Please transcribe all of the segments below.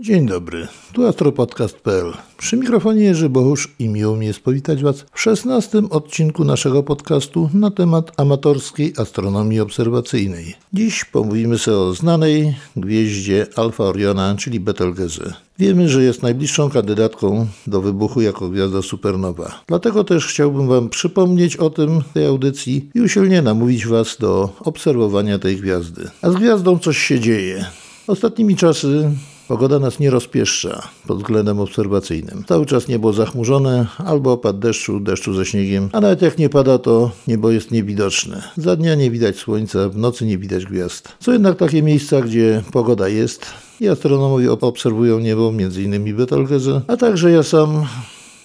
Dzień dobry, tu astropodcast.pl. Przy mikrofonie Jerzy Bohusz i miło mi jest powitać Was w szesnastym odcinku naszego podcastu na temat amatorskiej astronomii obserwacyjnej. Dziś pomówimy sobie o znanej gwieździe Alfa Oriona, czyli Betelgeuse. Wiemy, że jest najbliższą kandydatką do wybuchu jako gwiazda supernowa. Dlatego też chciałbym Wam przypomnieć o tym tej audycji i usilnie namówić Was do obserwowania tej gwiazdy. A z gwiazdą coś się dzieje. Ostatnimi czasy Pogoda nas nie rozpieszcza pod względem obserwacyjnym. Cały czas niebo zachmurzone, albo opad deszczu, deszczu ze śniegiem, a nawet jak nie pada, to niebo jest niewidoczne. Za dnia nie widać słońca, w nocy nie widać gwiazd. Są jednak takie miejsca, gdzie pogoda jest i astronomowie obserwują niebo, m.in. Betelgeuse, a także ja sam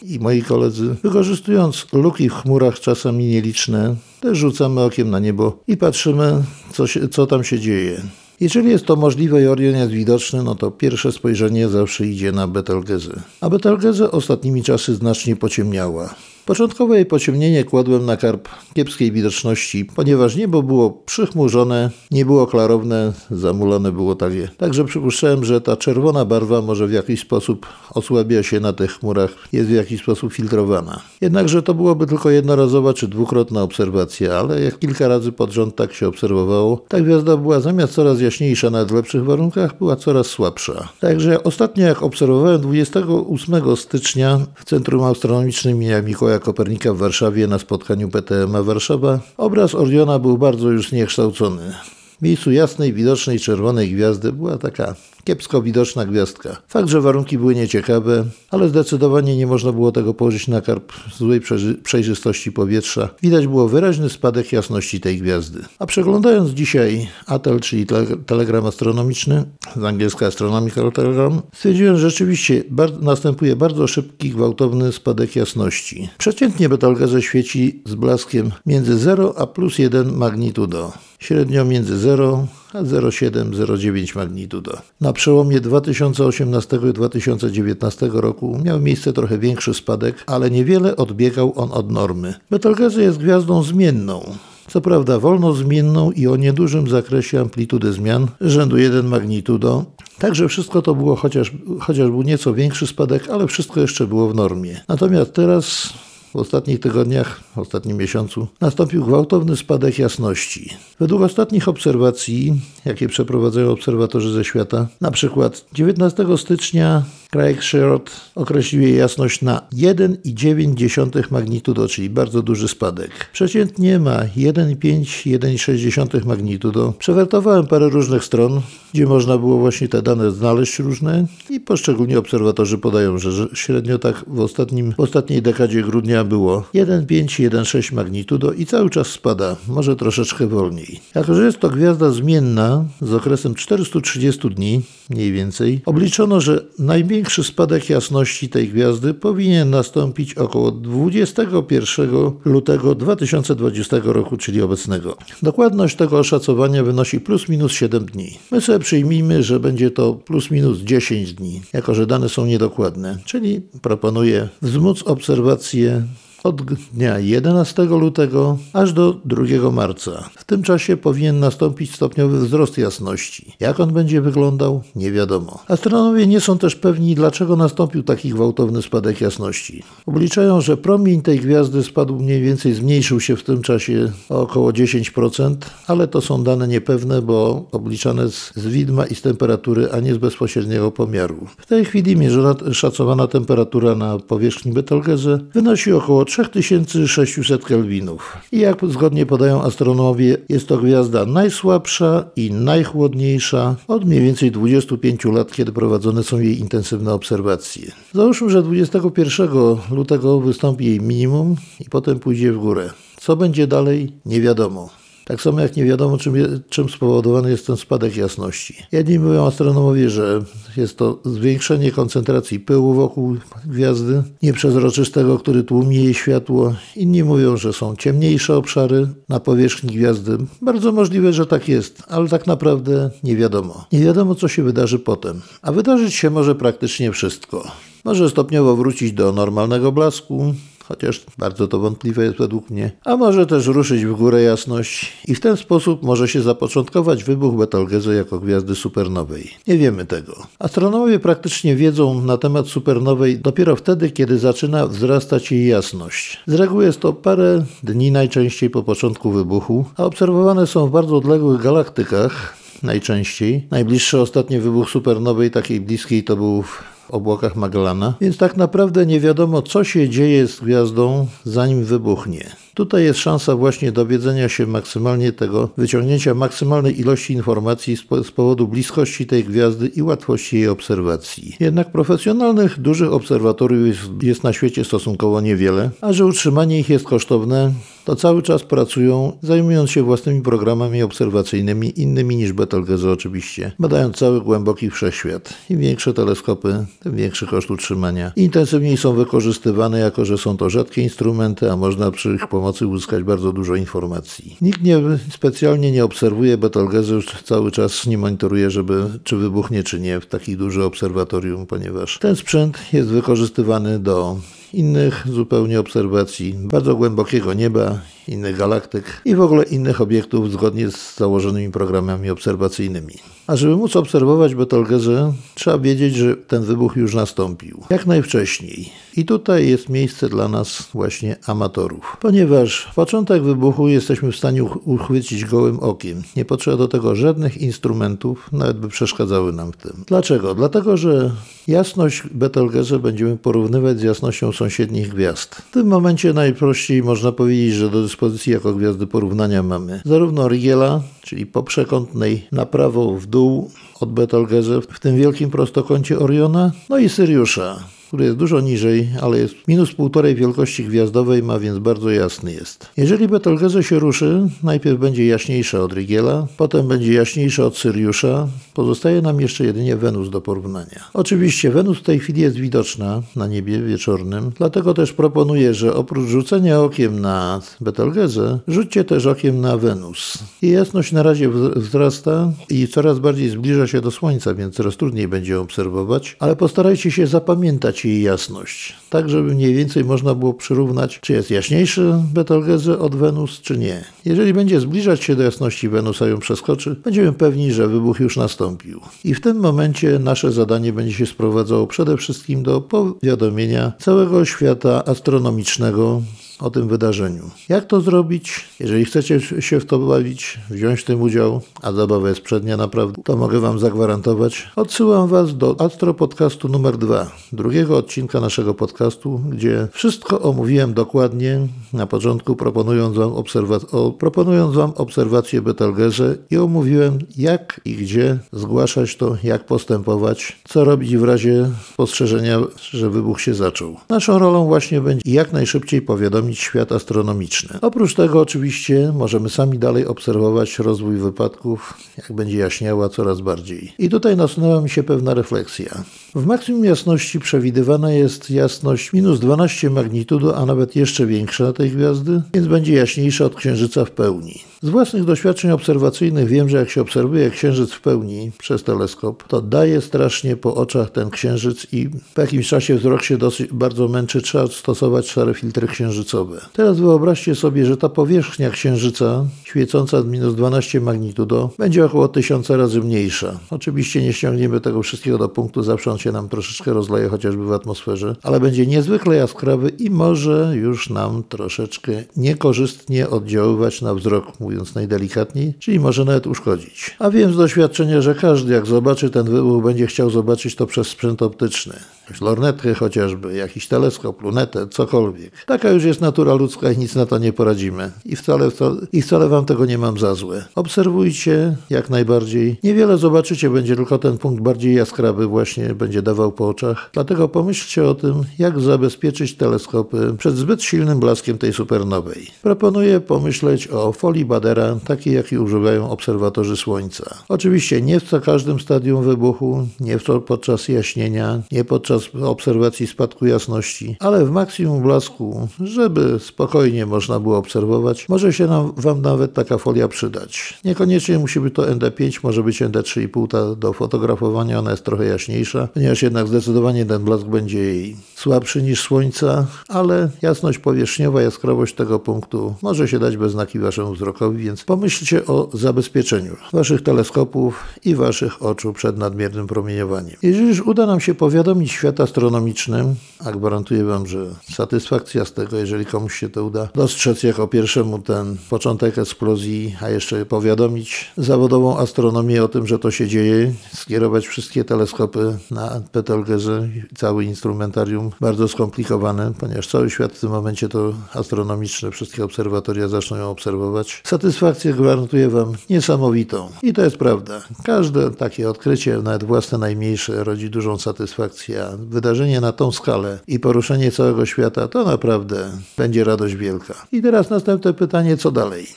i moi koledzy, wykorzystując luki w chmurach czasami nieliczne, też rzucamy okiem na niebo i patrzymy, co, się, co tam się dzieje. Jeżeli jest to możliwe i Orion jest widoczny, no to pierwsze spojrzenie zawsze idzie na Betelgeuse. A Betelgeuse ostatnimi czasy znacznie pociemniała. Początkowo jej pociemnienie kładłem na karp kiepskiej widoczności, ponieważ niebo było przychmurzone, nie było klarowne, zamulone było takie. Także przypuszczałem, że ta czerwona barwa może w jakiś sposób osłabia się na tych chmurach, jest w jakiś sposób filtrowana. Jednakże to byłoby tylko jednorazowa czy dwukrotna obserwacja, ale jak kilka razy pod rząd tak się obserwowało, ta gwiazda była zamiast coraz jaśniejsza, w lepszych warunkach, była coraz słabsza. Także ostatnio jak obserwowałem 28 stycznia w Centrum Astronomicznym imienia Mikołaja Kopernika w Warszawie na spotkaniu PTMA Warszawa, obraz Oriona był bardzo już zniekształcony. W miejscu jasnej, widocznej czerwonej gwiazdy była taka kiepsko widoczna gwiazdka. Fakt, że warunki były nieciekawe, ale zdecydowanie nie można było tego położyć na karp złej przejrzystości powietrza. Widać było wyraźny spadek jasności tej gwiazdy. A przeglądając dzisiaj ATEL, czyli telegram astronomiczny, z angielska Astronomical Telegram, stwierdziłem, że rzeczywiście bar następuje bardzo szybki, gwałtowny spadek jasności. Przeciętnie Betelgeuse świeci z blaskiem między 0 a plus 1 magnitudo średnio między 0 a 0,7-0,9 magnitudo. Na przełomie 2018 i 2019 roku miał miejsce trochę większy spadek, ale niewiele odbiegał on od normy. Betelgeuse jest gwiazdą zmienną. Co prawda wolno zmienną i o niedużym zakresie amplitudy zmian, rzędu 1 magnitudo. Także wszystko to było, chociaż, chociaż był nieco większy spadek, ale wszystko jeszcze było w normie. Natomiast teraz w ostatnich tygodniach, w ostatnim miesiącu nastąpił gwałtowny spadek jasności. Według ostatnich obserwacji, jakie przeprowadzają obserwatorzy ze świata, na przykład 19 stycznia Craig Sherrod określił jej jasność na 1,9 magnitudo, czyli bardzo duży spadek. Przeciętnie ma 1,5-1,6 magnitudo. Przewertowałem parę różnych stron, gdzie można było właśnie te dane znaleźć różne i poszczególni obserwatorzy podają, że średnio tak w, ostatnim, w ostatniej dekadzie grudnia było 1,5-1,6 magnitudo i cały czas spada, może troszeczkę wolniej. Jako, że jest to gwiazda zmienna z okresem 430 dni mniej więcej, obliczono, że najmniej Największy spadek jasności tej gwiazdy powinien nastąpić około 21 lutego 2020 roku, czyli obecnego. Dokładność tego oszacowania wynosi plus minus 7 dni. My sobie przyjmijmy, że będzie to plus minus 10 dni, jako że dane są niedokładne, czyli proponuję wzmóc obserwację od dnia 11 lutego aż do 2 marca. W tym czasie powinien nastąpić stopniowy wzrost jasności. Jak on będzie wyglądał, nie wiadomo. Astronomowie nie są też pewni, dlaczego nastąpił taki gwałtowny spadek jasności. Obliczają, że promień tej gwiazdy spadł mniej więcej, zmniejszył się w tym czasie o około 10%, ale to są dane niepewne, bo obliczane z, z widma i z temperatury, a nie z bezpośredniego pomiaru. W tej chwili mierzona szacowana temperatura na powierzchni Betelgeuse wynosi około 3600 kelwinów. I jak zgodnie podają astronomowie, jest to gwiazda najsłabsza i najchłodniejsza od mniej więcej 25 lat, kiedy prowadzone są jej intensywne obserwacje. Załóżmy, że 21 lutego wystąpi jej minimum i potem pójdzie w górę. Co będzie dalej, nie wiadomo. Tak samo jak nie wiadomo, czym, czym spowodowany jest ten spadek jasności. Jedni mówią astronomowie, że jest to zwiększenie koncentracji pyłu wokół gwiazdy, nieprzezroczystego, który tłumi jej światło. Inni mówią, że są ciemniejsze obszary na powierzchni gwiazdy. Bardzo możliwe, że tak jest, ale tak naprawdę nie wiadomo. Nie wiadomo, co się wydarzy potem. A wydarzyć się może praktycznie wszystko. Może stopniowo wrócić do normalnego blasku, chociaż bardzo to wątpliwe jest według mnie, a może też ruszyć w górę jasność i w ten sposób może się zapoczątkować wybuch Betelgeuse jako gwiazdy supernowej. Nie wiemy tego. Astronomowie praktycznie wiedzą na temat supernowej dopiero wtedy, kiedy zaczyna wzrastać jej jasność. Z reguły jest to parę dni najczęściej po początku wybuchu, a obserwowane są w bardzo odległych galaktykach, najczęściej. Najbliższy ostatni wybuch supernowej takiej bliskiej to był w obłokach Magellana, więc tak naprawdę nie wiadomo, co się dzieje z gwiazdą, zanim wybuchnie. Tutaj jest szansa właśnie dowiedzenia się maksymalnie tego, wyciągnięcia maksymalnej ilości informacji z, powodu bliskości tej gwiazdy i łatwości jej obserwacji. Jednak profesjonalnych, dużych obserwatoriów jest, jest na świecie stosunkowo niewiele, a że utrzymanie ich jest kosztowne, to cały czas pracują, zajmując się własnymi programami obserwacyjnymi, innymi niż Betelgeuse oczywiście, badając cały głęboki wszechświat. Im większe teleskopy, tym większy koszt utrzymania. Intensywniej są wykorzystywane, jako że są to rzadkie instrumenty, a można przy ich pomocy uzyskać bardzo dużo informacji. Nikt nie, specjalnie nie obserwuje Betelgeuse, już cały czas nie monitoruje, żeby czy wybuchnie, czy nie w takim dużym obserwatorium, ponieważ ten sprzęt jest wykorzystywany do innych zupełnie obserwacji bardzo głębokiego nieba, innych galaktyk i w ogóle innych obiektów zgodnie z założonymi programami obserwacyjnymi. A żeby móc obserwować Betelgeuse, trzeba wiedzieć, że ten wybuch już nastąpił. Jak najwcześniej. I tutaj jest miejsce dla nas właśnie amatorów. Ponieważ początek wybuchu jesteśmy w stanie uchwycić gołym okiem. Nie potrzeba do tego żadnych instrumentów, nawet by przeszkadzały nam w tym. Dlaczego? Dlatego, że jasność Betelgeuse będziemy porównywać z jasnością sąsiednich gwiazd. W tym momencie najprościej można powiedzieć, że do dyspozycji jako gwiazdy porównania mamy zarówno Rigiela, czyli po przekątnej na prawo w dół od Betelgeuse w tym wielkim prostokącie Oriona, no i Syriusza który jest dużo niżej, ale jest minus półtorej wielkości gwiazdowej, ma więc bardzo jasny jest. Jeżeli Betelgeuse się ruszy, najpierw będzie jaśniejsza od Rigiela, potem będzie jaśniejsza od Syriusza, pozostaje nam jeszcze jedynie Wenus do porównania. Oczywiście Wenus w tej chwili jest widoczna na niebie wieczornym, dlatego też proponuję, że oprócz rzucenia okiem na Betelgeuse, rzućcie też okiem na Wenus. Jej jasność na razie wzrasta i coraz bardziej zbliża się do Słońca, więc coraz trudniej będzie ją obserwować, ale postarajcie się zapamiętać jej jasność, tak żeby mniej więcej można było przyrównać, czy jest jaśniejszy Betelgeuse od Wenus, czy nie. Jeżeli będzie zbliżać się do jasności Wenusa ją przeskoczy, będziemy pewni, że wybuch już nastąpił. I w tym momencie nasze zadanie będzie się sprowadzało przede wszystkim do powiadomienia całego świata astronomicznego o tym wydarzeniu. Jak to zrobić? Jeżeli chcecie się w to bawić, wziąć w tym udział, a zabawa jest przednia naprawdę, to mogę Wam zagwarantować. Odsyłam Was do Astro Podcastu numer 2, drugiego odcinka naszego podcastu, gdzie wszystko omówiłem dokładnie, na początku proponując Wam, obserwa- o, proponując wam obserwację Betelgeuse i omówiłem jak i gdzie zgłaszać to, jak postępować, co robić w razie spostrzeżenia, że wybuch się zaczął. Naszą rolą właśnie będzie jak najszybciej powiadomić świat astronomiczny. Oprócz tego oczywiście możemy sami dalej obserwować rozwój wypadków, jak będzie jaśniała coraz bardziej. I tutaj nasunęła mi się pewna refleksja. W maksimum jasności przewidywana jest jasność minus 12 magnitudo, a nawet jeszcze większa tej gwiazdy, więc będzie jaśniejsza od Księżyca w pełni. Z własnych doświadczeń obserwacyjnych wiem, że jak się obserwuje Księżyc w pełni przez teleskop, to daje strasznie po oczach ten Księżyc i po jakimś czasie wzrok się dosyć bardzo męczy, trzeba stosować szare filtry księżycowe. Teraz wyobraźcie sobie, że ta powierzchnia Księżyca, świecąca minus 12 magnitudo, będzie około tysiąca razy mniejsza. Oczywiście nie ściągniemy tego wszystkiego do punktu, zawsze on się nam troszeczkę rozleje, chociażby w atmosferze, ale będzie niezwykle jaskrawy i może już nam troszeczkę niekorzystnie oddziaływać na wzrok mówiąc najdelikatniej, czyli może nawet uszkodzić. A wiem z doświadczenia, że każdy jak zobaczy ten wybuch, będzie chciał zobaczyć to przez sprzęt optyczny. Lornetkę chociażby, jakiś teleskop, lunetę, cokolwiek. Taka już jest natura ludzka i nic na to nie poradzimy. I wcale, I wcale wam tego nie mam za złe. Obserwujcie jak najbardziej. Niewiele zobaczycie, będzie tylko ten punkt bardziej jaskrawy właśnie będzie dawał po oczach. Dlatego pomyślcie o tym, jak zabezpieczyć teleskopy przed zbyt silnym blaskiem tej supernowej. Proponuję pomyśleć o folii Badera, takiej jakiej używają obserwatorzy Słońca. Oczywiście nie w co każdym stadium wybuchu, nie w to podczas jaśnienia, nie podczas obserwacji spadku jasności, ale w maksimum blasku, żeby spokojnie można było obserwować, może się nam, Wam nawet taka folia przydać. Niekoniecznie musi być to ND5, może być ND3,5 ta do fotografowania, ona jest trochę jaśniejsza, ponieważ jednak zdecydowanie ten blask będzie jej słabszy niż słońca, ale jasność powierzchniowa, jaskrawość tego punktu może się dać bez znaki Waszemu wzrokowi, więc pomyślcie o zabezpieczeniu Waszych teleskopów i Waszych oczu przed nadmiernym promieniowaniem. Jeżeli już uda nam się powiadomić świat astronomiczny, a gwarantuję Wam, że satysfakcja z tego, jeżeli komuś się to uda, dostrzec jako pierwszemu ten początek eksplozji, a jeszcze powiadomić zawodową astronomię o tym, że to się dzieje, skierować wszystkie teleskopy na Betelgeuse, cały instrumentarium bardzo skomplikowane, ponieważ cały świat w tym momencie to astronomiczne, wszystkie obserwatoria zaczną ją obserwować. Satysfakcję gwarantuję Wam niesamowitą. I to jest prawda. Każde takie odkrycie, nawet własne najmniejsze, rodzi dużą satysfakcję. A wydarzenie na tą skalę i poruszenie całego świata to naprawdę będzie radość wielka. I teraz następne pytanie, co dalej?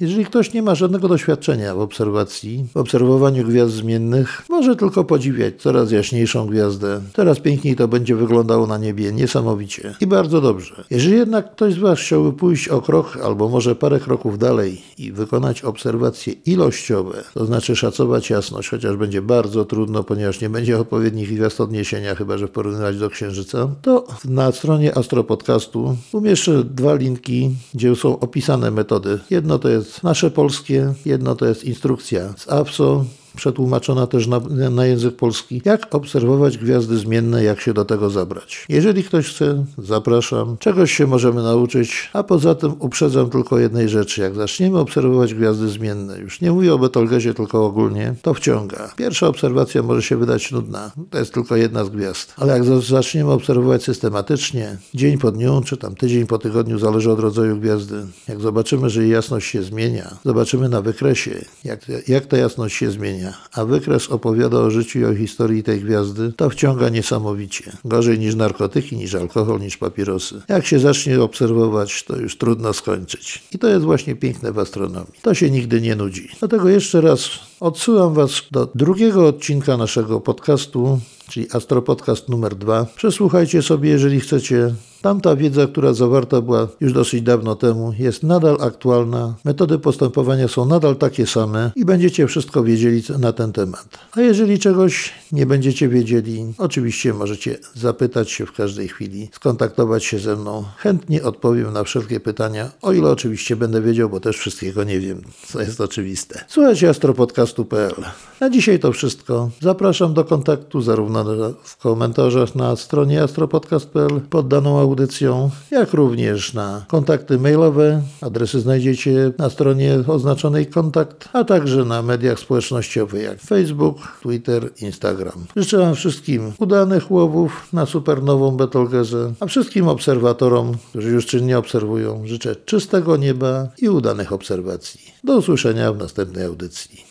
Jeżeli ktoś nie ma żadnego doświadczenia w obserwacji, w obserwowaniu gwiazd zmiennych, może tylko podziwiać coraz jaśniejszą gwiazdę. Coraz piękniej to będzie wyglądało na niebie, niesamowicie. I bardzo dobrze. Jeżeli jednak ktoś z Was chciałby pójść o krok, albo może parę kroków dalej i wykonać obserwacje ilościowe, to znaczy szacować jasność, chociaż będzie bardzo trudno, ponieważ nie będzie odpowiednich gwiazd odniesienia, chyba że porównać do Księżyca, to na stronie Astropodcastu umieszczę dwa linki, gdzie są opisane metody. Jedno to jest nasze polskie, jedno to jest instrukcja z APSO, przetłumaczona też na, na, język polski, jak obserwować gwiazdy zmienne, jak się do tego zabrać. Jeżeli ktoś chce, zapraszam. Czegoś się możemy nauczyć, a poza tym uprzedzam tylko jednej rzeczy. Jak zaczniemy obserwować gwiazdy zmienne, już nie mówię o Betelgeuse, tylko ogólnie, to wciąga. Pierwsza obserwacja może się wydać nudna. To jest tylko jedna z gwiazd. Ale jak zaczniemy obserwować systematycznie, dzień po dniu, czy tam tydzień po tygodniu, zależy od rodzaju gwiazdy, jak zobaczymy, że jej jasność się zmienia, zobaczymy na wykresie, jak, jak ta jasność się zmienia, a wykres opowiada o życiu i o historii tej gwiazdy, to wciąga niesamowicie. Gorzej niż narkotyki, niż alkohol, niż papierosy. Jak się zacznie obserwować, to już trudno skończyć. I to jest właśnie piękne w astronomii. To się nigdy nie nudzi. Dlatego jeszcze raz odsyłam Was do drugiego odcinka naszego podcastu, czyli Astropodcast numer dwa. Przesłuchajcie sobie, jeżeli chcecie. Tamta wiedza, która zawarta była już dosyć dawno temu, jest nadal aktualna. Metody postępowania są nadal takie same i będziecie wszystko wiedzieli na ten temat. A jeżeli czegoś nie będziecie wiedzieli, oczywiście możecie zapytać się w każdej chwili, skontaktować się ze mną. Chętnie odpowiem na wszelkie pytania, o ile oczywiście będę wiedział, bo też wszystkiego nie wiem, co jest oczywiste. Słuchajcie astropodcastu.pl. Na dzisiaj to wszystko. Zapraszam do kontaktu zarówno w komentarzach na stronie astropodcast.pl pod daną audycją, jak również na kontakty mailowe. Adresy znajdziecie na stronie oznaczonej kontakt, a także na mediach społecznościowych jak Facebook, Twitter, Instagram. Życzę Wam wszystkim udanych łowów na supernową Betelgeuse, a wszystkim obserwatorom, którzy już czynnie obserwują, życzę czystego nieba i udanych obserwacji. Do usłyszenia w następnej audycji.